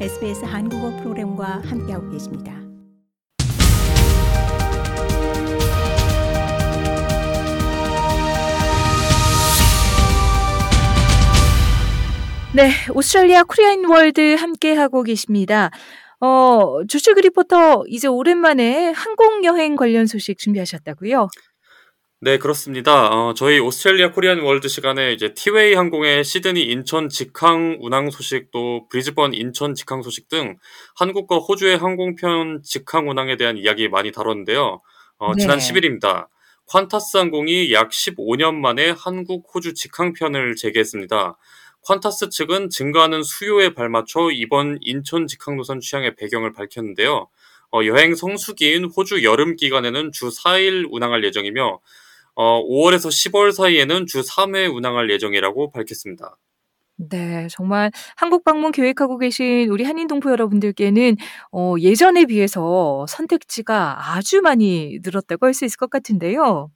SBS 한국어 프로그램과 함께하고 계십니다. 네, Australian Korean World 함께하고 계십니다. 어, 주출그 리포터 이제 오랜만에 항공 여행 관련 소식 준비하셨다고요? 네, 그렇습니다. 어, 저희 Australian Korean World 시간에 이제 티웨이 항공의 시드니 인천 직항 운항 소식 또 브리즈번 인천 직항 소식 등 한국과 호주의 항공편 직항 운항에 대한 이야기 많이 다뤘는데요. 어, 네. 지난 10일입니다. 퀀타스 항공이 약 15년 만에 한국 호주 직항편을 재개했습니다. 퀀타스 측은 증가하는 수요에 발맞춰 이번 인천 직항 노선 취향의 배경을 밝혔는데요. 어, 여행 성수기인 호주 여름 기간에는 주 4일 운항할 예정이며 어, 5월에서 10월 사이에는 주 3회 운항할 예정이라고 밝혔습니다. 네, 정말 한국 방문 계획하고 계신 우리 한인 동포 여러분들께는 어, 예전에 비해서 선택지가 아주 많이 늘었다고 할 수 있을 것 같은데요.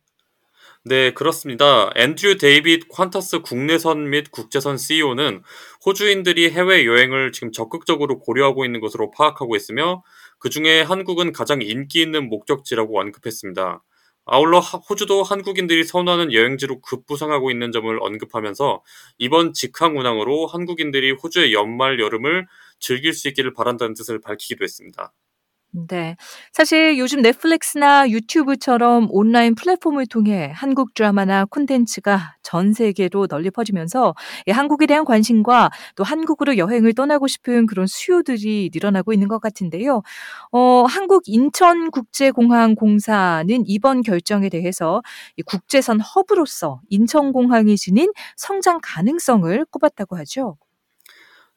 네, 그렇습니다. 앤드류 데이빗 퀀타스 국내선 및 국제선 CEO는 호주인들이 해외 여행을 지금 적극적으로 고려하고 있는 것으로 파악하고 있으며 그 중에 한국은 가장 인기 있는 목적지라고 언급했습니다. 아울러 호주도 한국인들이 선호하는 여행지로 급부상하고 있는 점을 언급하면서 이번 직항 운항으로 한국인들이 호주의 연말 여름을 즐길 수 있기를 바란다는 뜻을 밝히기도 했습니다. 네. 사실 요즘 넷플릭스나 유튜브처럼 온라인 플랫폼을 통해 한국 드라마나 콘텐츠가 전 세계로 널리 퍼지면서 한국에 대한 관심과 또 한국으로 여행을 떠나고 싶은 그런 수요들이 늘어나고 있는 것 같은데요. 어, 한국 인천국제공항공사는 이번 결정에 대해서 국제선 허브로서 인천공항이 지닌 성장 가능성을 꼽았다고 하죠.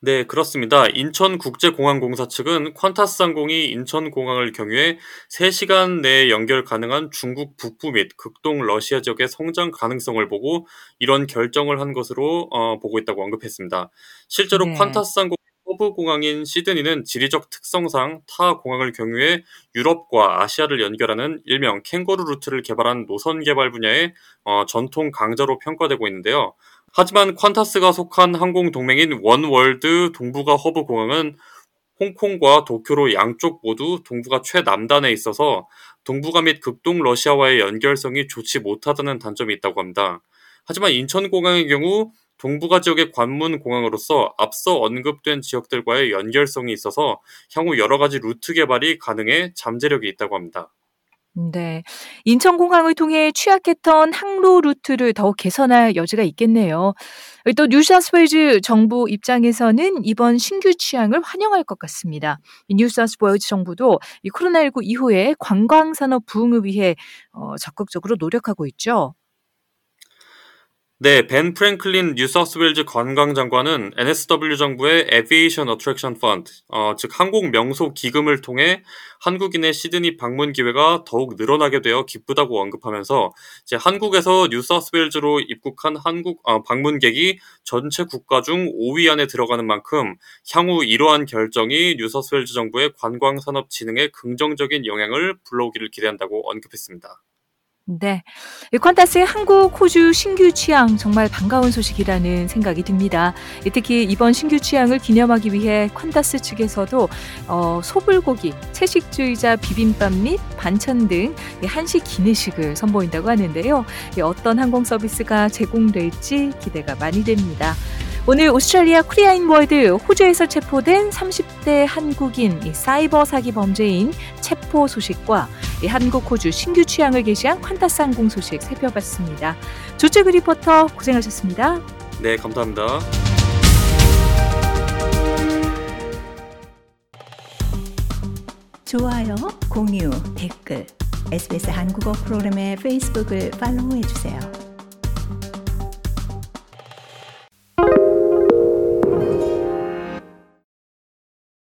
네, 그렇습니다. 인천국제공항공사 측은 퀀타스 항공이 인천공항을 경유해 3시간 내에 연결 가능한 중국 북부 및 극동 러시아 지역의 성장 가능성을 보고 이런 결정을 한 것으로 어, 보고 있다고 언급했습니다. 실제로 네. 퀀타스 항공 허브 공항인 시드니는 지리적 특성상 타 공항을 경유해 유럽과 아시아를 연결하는 일명 캥거루 루트를 개발한 노선 개발 분야의 어, 전통 강자로 평가되고 있는데요. 하지만 퀀타스가 속한 항공 동맹인 원월드 동북아 허브 공항은 홍콩과 도쿄로 양쪽 모두 동북아 최남단에 있어서 동북아 및 극동 러시아와의 연결성이 좋지 못하다는 단점이 있다고 합니다. 하지만 인천공항의 경우 동북아 지역의 관문 공항으로서 앞서 언급된 지역들과의 연결성이 있어서 향후 여러 가지 루트 개발이 가능해 잠재력이 있다고 합니다. 네. 인천공항을 통해 취약했던 항로 루트를 더욱 개선할 여지가 있겠네요. 또 뉴사우스웨일즈 정부 입장에서는 이번 신규 취항을 환영할 것 같습니다. 뉴사우스웨일즈 정부도 이 코로나19 이후에 관광 산업 부흥을 위해 어, 적극적으로 노력하고 있죠. 네, 벤 프랭클린 뉴사우스웨일즈 관광장관은 NSW 정부의 Aviation Attraction Fund, 어, 즉 항공 명소 기금을 통해 한국인의 시드니 방문 기회가 더욱 늘어나게 되어 기쁘다고 언급하면서 이제 한국에서 뉴사우스웨일즈로 입국한 한국 어, 방문객이 전체 국가 중 5위 안에 들어가는 만큼 향후 이러한 결정이 뉴사우스웨일즈 정부의 관광 산업 진흥에 긍정적인 영향을 불러오기를 기대한다고 언급했습니다. 네. 이 퀀타스의 한국, 호주 신규 취항 정말 반가운 소식이라는 생각이 듭니다. 특히 이번 신규 취항을 기념하기 위해 퀀타스 측에서도 어, 소불고기, 채식주의자 비빔밥 및 반찬 등 한식 기내식을 선보인다고 하는데요. 어떤 항공 서비스가 제공될지 기대가 많이 됩니다. 오늘 Australian Korean World 호주에서 체포된 30대 한국인 사이버 사기 범죄인 체포 소식과 한국 호주 신규 취항을 개시한 퀀타스 항공 소식 살펴봤습니다. 조재그 리포터 고생하셨습니다. 네, 감사합니다. 좋아요, 공유, 댓글, SBS 한국어 프로그램의 페이스북을 팔로우해 주세요.